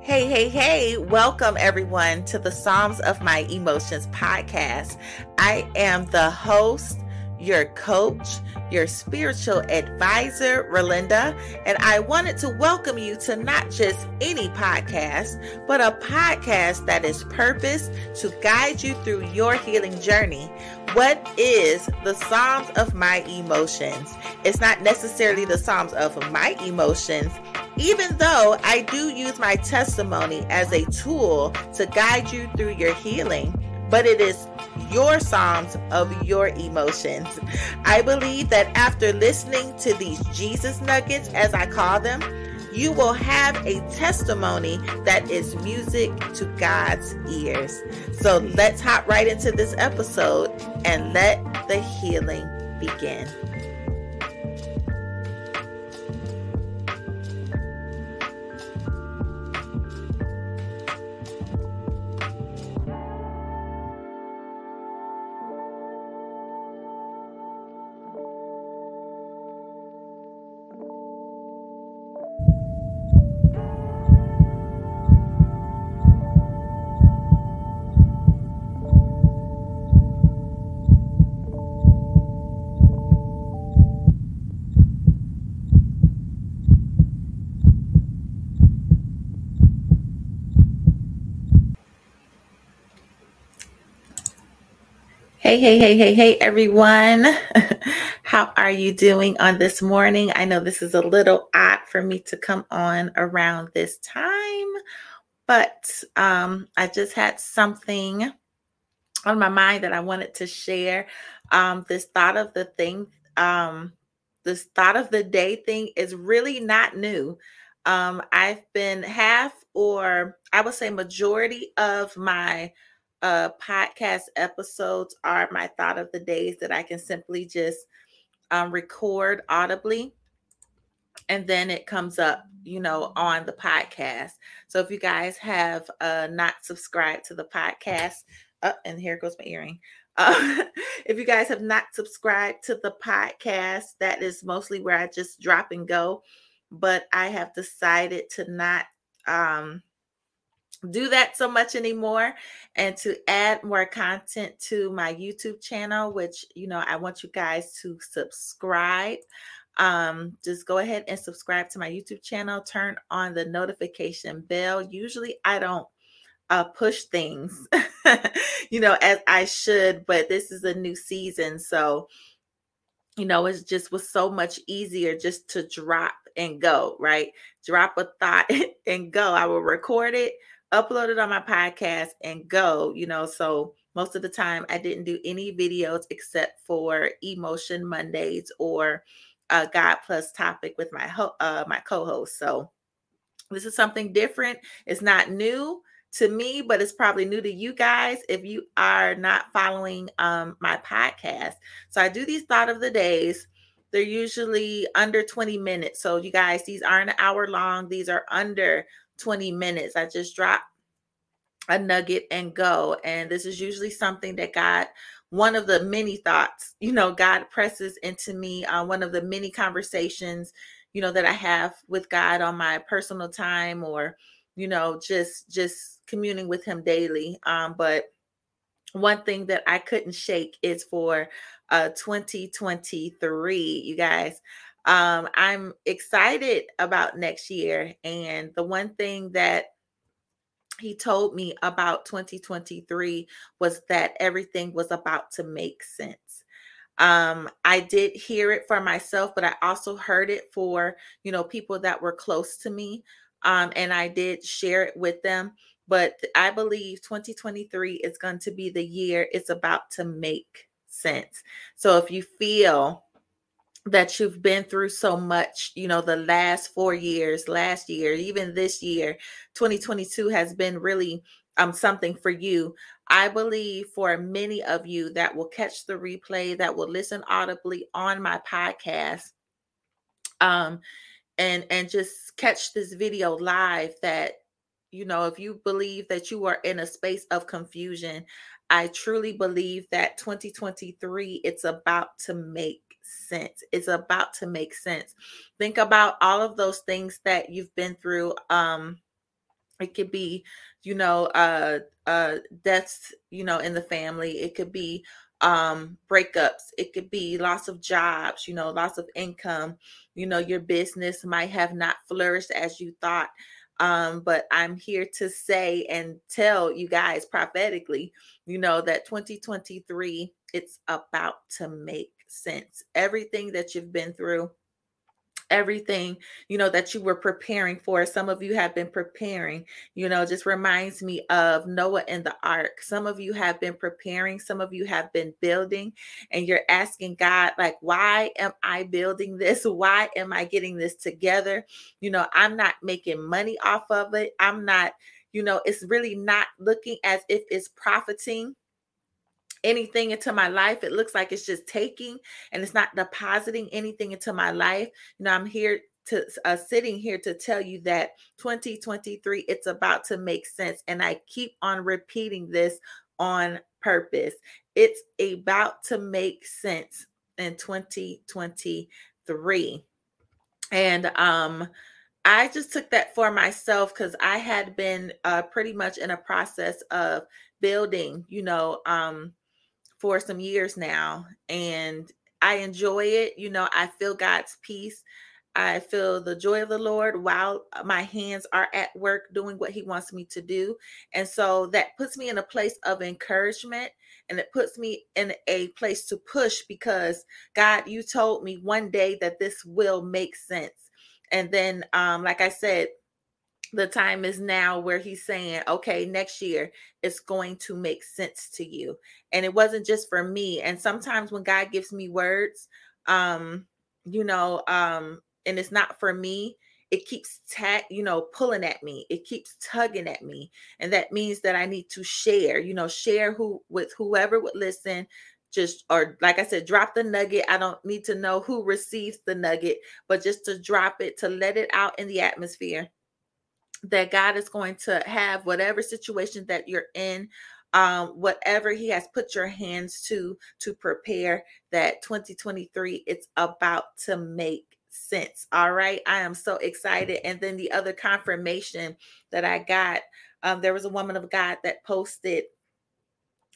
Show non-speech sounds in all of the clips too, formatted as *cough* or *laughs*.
Hey, hey, hey, welcome everyone to the Psalms of My Emotions podcast. I am the host, your coach, your spiritual advisor, Ralinda, and I wanted to welcome you to not just any podcast, but a podcast that is purposed to guide you through your healing journey. What is the Psalms of My Emotions? It's not necessarily the Psalms of my emotions, even though I do use my testimony as a tool to guide you through your healing, but it is your Psalms of your emotions. I believe that after listening to these Jesus nuggets, as I call them, you will have a testimony that is music to God's ears. So let's hop right into this episode and let the healing begin. Hey, hey, hey, hey, hey, everyone. *laughs* How are you doing on this morning? I know this is a little odd for me to come on around this time, but um, I just had something on my mind that I wanted to share. Um, this thought of the thing, um, this thought of the day thing is really not new. Um, I've been half, or I would say, majority of my uh, podcast episodes are my thought of the days that I can simply just um, record audibly. And then it comes up, you know, on the podcast. So if you guys have uh, not subscribed to the podcast, uh, and here goes my earring. *laughs* Uh, if you guys have not subscribed to the podcast, that is mostly where I just drop and go. But I have decided to not um, do that so much anymore and to add more content to my YouTube channel, which, you know, I want you guys to subscribe. Um, just go ahead and subscribe to my YouTube channel, turn on the notification bell. Usually I don't uh, push things, *laughs* you know, as I should, but this is a new season. So, you know, it's just was so much easier just to drop and go, right? Drop a thought *laughs* and go. I will record it, upload it on my podcast and go, you know. So most of the time I didn't do any videos except for Emotion Mondays or uh, God Plus topic with my ho- uh, my co-host. So this is something different. It's not new to me, but it's probably new to you guys if you are not following um, my podcast. So I do these thought of the days. They're usually under 20 minutes. So you guys, these aren't an hour long. These are under 20 minutes. I just drop a nugget and go. And this is usually something that God, one of the many thoughts, you know, God presses into me, uh, one of the many conversations, you know, that I have with God on my personal time or, you know, just just communing with him daily. Um, but one thing that I couldn't shake is for uh 2023, you guys um, I'm excited about next year. And the one thing that he told me about 2023 was that everything was about to make sense. Um, I did hear it for myself, but I also heard it for, you know, people that were close to me. Um, and I did share it with them. But I believe 2023 is going to be the year it's about to make sense. So if you feel that you've been through so much, you know, the last four years, last year, even this year, 2022 has been really um something for you. I believe for many of you that will catch the replay, that will listen audibly on my podcast, um, and and just catch this video live that you know if you believe that you are in a space of confusion i truly believe that 2023 it's about to make sense. It's about to make sense. Think about all of those things that you've been through um it could be you know uh uh deaths you know in the family it could be um breakups it could be loss of jobs you know loss of income you know your business might have not flourished as you thought um but i'm here to say and tell you guys prophetically you know that 2023 it's about to make sense. Everything that you've been through everything you know that you were preparing for. Some of you have been preparing you know just reminds me of noah and the ark. Some of you have been preparing. Some of you have been building and you're asking god like why am i building this? Why am i getting this together? You know i'm not making money off of it. I'm not you know it's really not looking as if it's profiting anything into my life. It looks like it's just taking and it's not depositing anything into my life. You know, I'm here to uh, sitting here to tell you that 2023 it's about to make sense and I keep on repeating this on purpose. It's about to make sense in 2023. And um I just took that for myself cuz I had been uh pretty much in a process of building, you know, um for some years now and I enjoy it. You know, I feel God's peace. I feel the joy of the Lord while my hands are at work doing what He wants me to do. And so that puts me in a place of encouragement and it puts me in a place to push because God, you told me one day that this will make sense. And then, um, like I said, the time is now where he's saying, okay, next year it's going to make sense to you. And it wasn't just for me. And sometimes when God gives me words, um, you know, um, and it's not for me, it keeps you know, pulling at me. It keeps tugging at me. And that means that I need to share, you know, share who with whoever would listen, just or like I said, drop the nugget. I don't need to know who receives the nugget, but just to drop it, to let it out in the atmosphere that God is going to have whatever situation that you're in, um, whatever He has put your hands to to prepare that 2023, it's about to make sense. All right. I am so excited. And then the other confirmation that I got, um, there was a woman of God that posted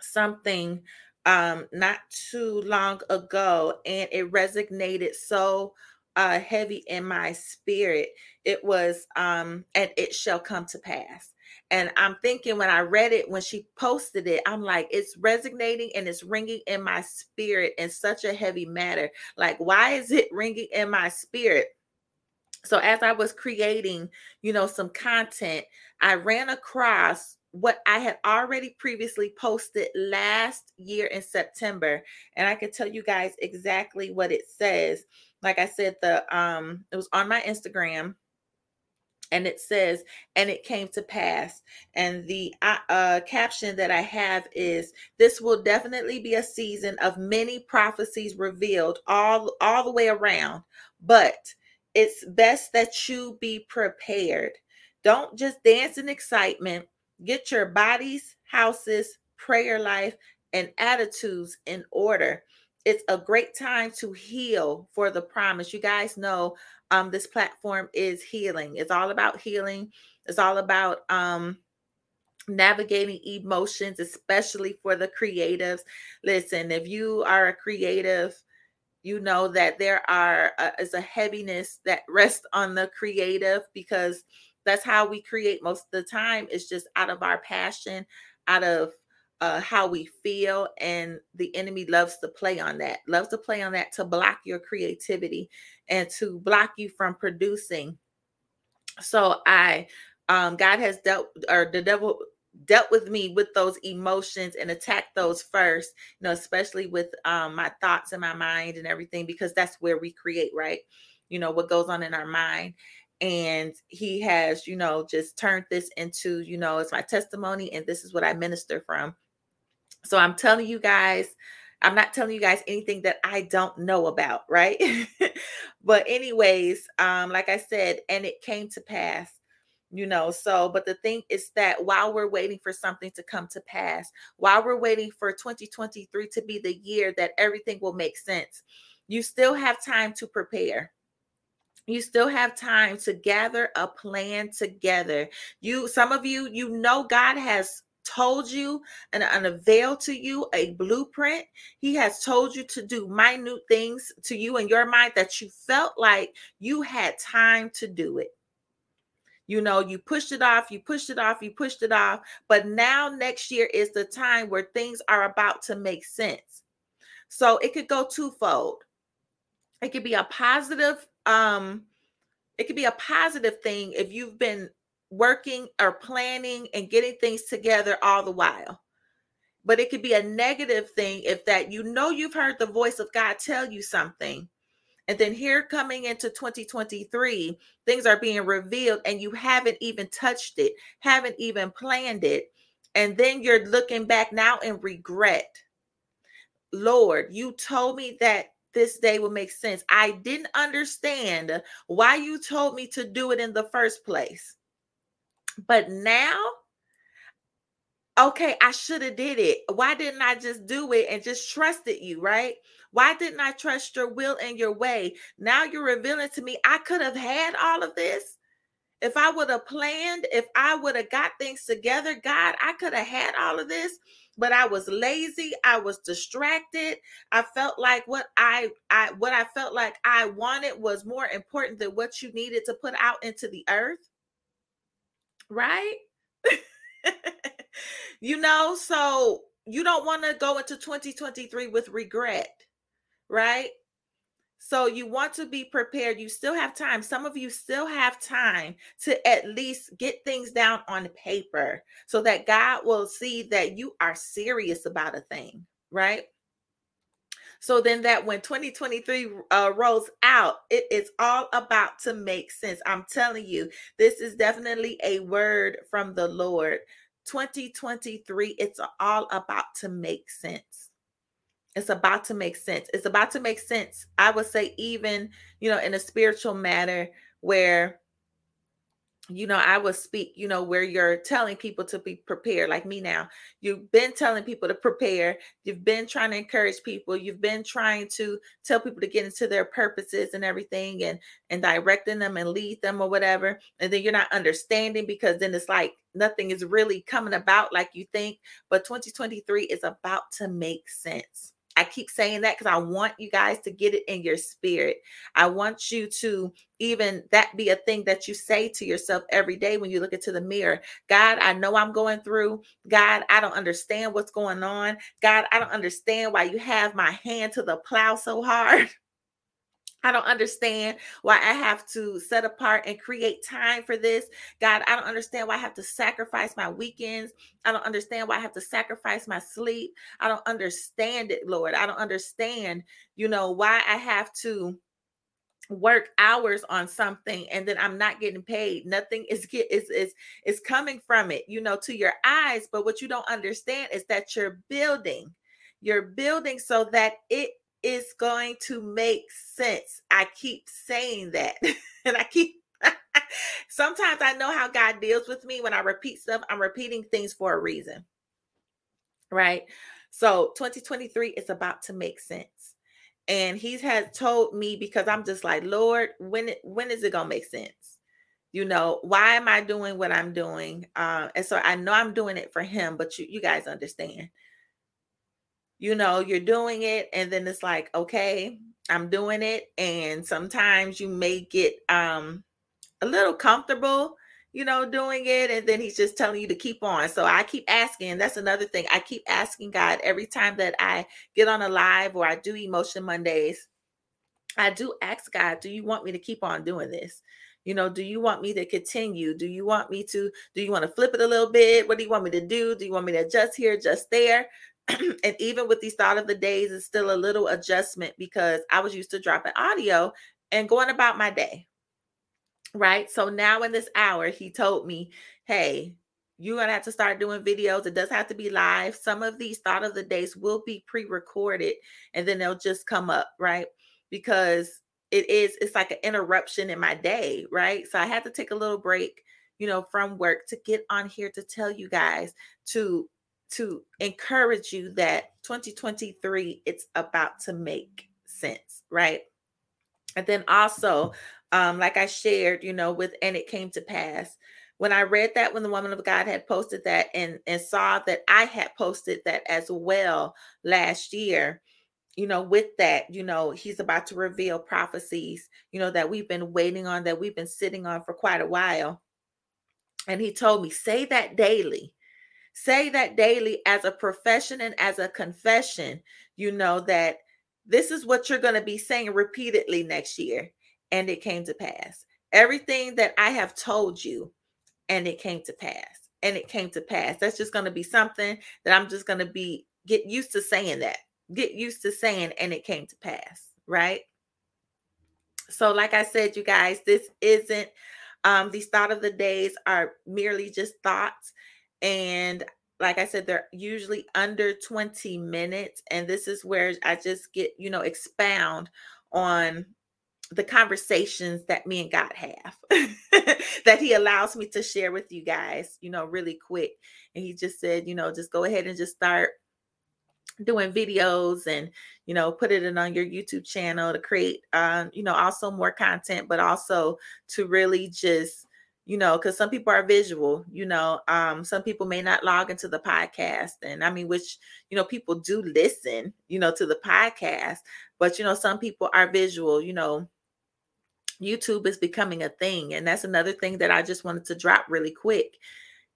something um not too long ago and it resonated so uh heavy in my spirit it was um and it shall come to pass. And i'm thinking when i read it when she posted it i'm like it's resonating and it's ringing in my spirit in such a heavy matter. Like why is it ringing in my spirit? So as i was creating you know some content i ran across what I had already previously posted last year in September. And I can tell you guys exactly what it says like I said, the um it was on my Instagram and it says and it came to pass. And the uh, caption that i have is this will definitely be a season of many prophecies revealed all all the way around but it's best that you be prepared. Don't just dance in excitement. Get your bodies houses prayer life and attitudes in order it's a great time to heal for the promise. You guys know um, this platform is healing. It's all about healing. It's all about um, navigating emotions, especially for the creatives. Listen, if you are a creative, you know that there are uh, is a heaviness that rests on the creative because that's how we create most of the time. It's just out of our passion, out of uh, how we feel, and the enemy loves to play on that, loves to play on that to block your creativity and to block you from producing. So I, um, God has dealt, or the devil dealt with me with those emotions and attacked those first, you know, especially with um, my thoughts and my mind and everything, because that's where we create, right? You know, what goes on in our mind and he has you know just turned this into you know it's my testimony and this is what i minister from so I'm telling you guys, I'm not telling you guys anything that I don't know about, right? *laughs* but anyways, um like I said, and it came to pass you know so but the thing is that while we're waiting for something to come to pass while we're waiting for 2023 to be the year that everything will make sense you still have time to prepare you still have time to gather a plan together you some of you you know god has told you and unveiled to you a blueprint. He has told you to do minute things to you in your mind that you felt like you had time to do it. You know you pushed it off you pushed it off you pushed it off but now next year is the time where things are about to make sense. So it could go twofold. It could be a positive um it could be a positive thing if you've been working or planning and getting things together all the while but it could be a negative thing if that you know you've heard the voice of god tell you something and then here coming into 2023 things are being revealed and you haven't even touched it haven't even planned it and then you're looking back now in regret lord you told me that this day will make sense. I didn't understand why you told me to do it in the first place. But now, okay, I should have did it. Why didn't I just do it and just trusted you, right? Why didn't I trust your will and your way? Now you're revealing to me I could have had all of this. If I would have planned, if I would have got things together, God, I could have had all of this but I was lazy. I was distracted. I felt like what I, I what I felt like I wanted was more important than what you needed to put out into the earth. Right? *laughs* you know, so you don't want to go into 2023 with regret, right? So you want to be prepared. You still have time. Some of you still have time to at least get things down on paper so that God will see that you are serious about a thing, right? So then that when 2023 uh, rolls out, it is all about to make sense. I'm telling you, this is definitely a word from the Lord. 2023, it's all about to make sense it's about to make sense it's about to make sense i would say even you know in a spiritual matter where you know i would speak you know where you're telling people to be prepared like me now. You've been telling people to prepare you've been trying to encourage people you've been trying to tell people to get into their purposes and everything and and directing them and lead them or whatever and then you're not understanding because then it's like nothing is really coming about like you think but 2023 is about to make sense I keep saying that because I want you guys to get it in your spirit. I want you to even that be a thing that you say to yourself every day when you look into the mirror. God, I know I'm going through. God, I don't understand what's going on. God, I don't understand why you have my hand to the plow so hard. *laughs* I don't understand why I have to set apart and create time for this. God, I don't understand why I have to sacrifice my weekends. I don't understand why I have to sacrifice my sleep. I don't understand it, Lord. I don't understand, you know, why I have to work hours on something and then I'm not getting paid. Nothing is get is is is coming from it, you know, to your eyes, but what you don't understand is that you're building. You're building so that it is going to make sense. I keep saying that. *laughs* and I keep *laughs* sometimes I know how God deals with me when I repeat stuff. I'm repeating things for a reason. Right? So 2023 is about to make sense. And he has told me because I'm just like, Lord, when when is it gonna make sense? You know, why am I doing what I'm doing? Uh, and so I know I'm doing it for him, but you, you guys understand you know, you're doing it and then it's like, okay, I'm doing it. And sometimes you may get um a little comfortable, you know, doing it. And then he's just telling you to keep on. So I keep asking. That's another thing. I keep asking God every time that I get on a live or I do emotion Mondays. I do ask God, do you want me to keep on doing this? You know, do you want me to continue? Do you want me to, do you want to flip it a little bit? What do you want me to do? Do you want me to adjust here, just there? *clears throat* and even with these thought of the days, it's still a little adjustment because I was used to dropping audio and going about my day. Right. So now in this hour, he told me, hey, you're going to have to start doing videos. It does have to be live. Some of these thought of the days will be pre recorded and then they'll just come up. Right. Because it is, it's like an interruption in my day. Right. So I had to take a little break you know, from work to get on here to tell you guys to to encourage you that 2023 it's about to make sense, right? And then also um, like I shared, you know, with and it came to pass. When I read that, when the woman of God had posted that and and saw that I had posted that as well last year, you know, with that, you know, he's about to reveal prophecies, you know, that we've been waiting on, that we've been sitting on for quite a while. And he told me, say that daily. Say that daily as a profession and as a confession, you know, that this is what you're going to be saying repeatedly next year. And it came to pass. Everything that I have told you, and it came to pass. And it came to pass. That's just going to be something that I'm just going to be get used to saying that. Get used to saying, and it came to pass, right? So, like I said, you guys, this isn't um, these thought of the days are merely just thoughts. And like I said, they're usually under 20 minutes. And this is where I just get, you know, expound on the conversations that me and God have *laughs* that He allows me to share with you guys, you know, really quick. And He just said, you know, just go ahead and just start doing videos and you know put it in on your youtube channel to create um you know also more content but also to really just you know because some people are visual you know um some people may not log into the podcast and i mean which you know people do listen you know to the podcast but you know some people are visual you know youtube is becoming a thing and that's another thing that i just wanted to drop really quick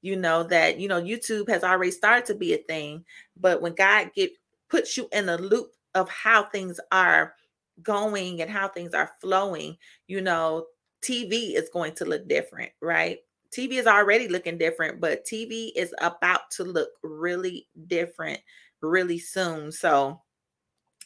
you know that you know youtube has already started to be a thing but when god get puts you in a loop of how things are going and how things are flowing you know TV is going to look different, right? TV is already looking different, but TV is about to look really different really soon. So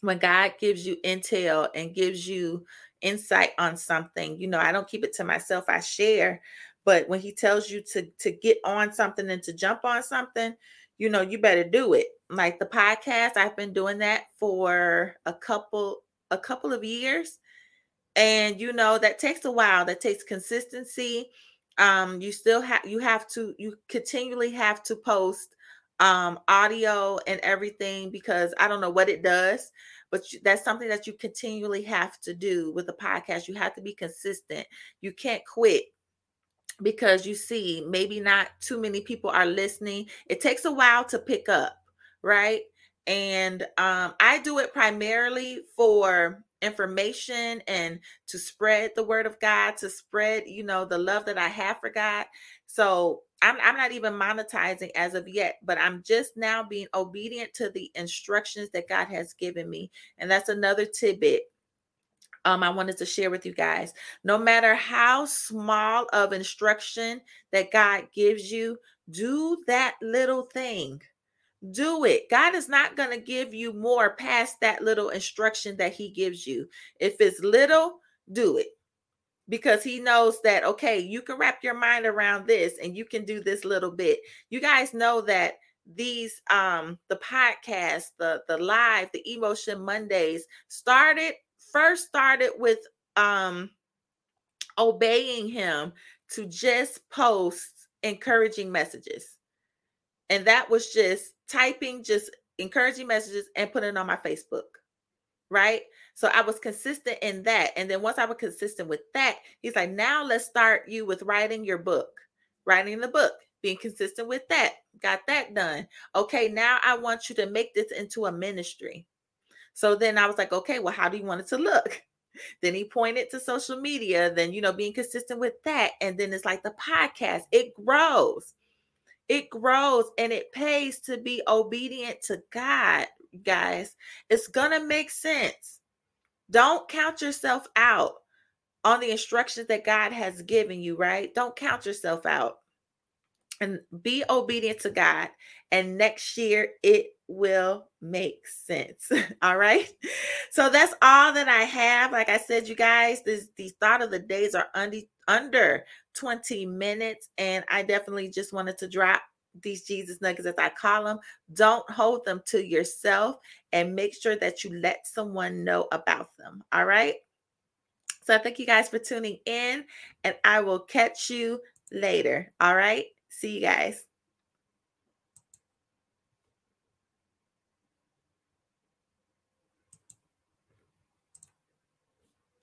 when God gives you intel and gives you insight on something, you know, I don't keep it to myself, I share. But when he tells you to to get on something and to jump on something, you know, you better do it. Like the podcast, I've been doing that for a couple a couple of years and you know that takes a while that takes consistency um you still have you have to you continually have to post um audio and everything because i don't know what it does but that's something that you continually have to do with a podcast. You have to be consistent. You can't quit because you see maybe not too many people are listening. It takes a while to pick up right? And um i do it primarily for information and to spread the word of God, to spread, you know, the love that I have for God. So I'm, I'm not even monetizing as of yet, but I'm just now being obedient to the instructions that God has given me. And that's another tidbit um, I wanted to share with you guys. No matter how small of instruction that God gives you, do that little thing do it. God is not going to give you more past that little instruction that He gives you. If it's little, do it because He knows that, okay, you can wrap your mind around this and you can do this little bit. You guys know that these um the podcast the the live the emotion mondays started first started with um obeying him to just post encouraging messages and that was just typing just encouraging messages and putting it on my Facebook. Right. So I was consistent in that. And then once I was consistent with that, he's like, now let's start you with writing your book, writing the book, being consistent with that. Got that done. Okay. Now I want you to make this into a ministry. So then I was like, okay, well, how do you want it to look? *laughs* Then he pointed to social media, then, you know, being consistent with that. And then it's like the podcast, it grows it grows and it pays to be obedient to God, guys. It's going to make sense. Don't count yourself out on the instructions that God has given you, right? Don't count yourself out and be obedient to God. And next year it will make sense. *laughs* all right. So that's all that I have. Like I said, you guys, this these thought of the days are under under 20 minutes. And I definitely just wanted to drop these Jesus nuggets, as I call them. Don't hold them to yourself and make sure that you let someone know about them. All right. So thank you guys for tuning in, and I will catch you later. All right. See you guys.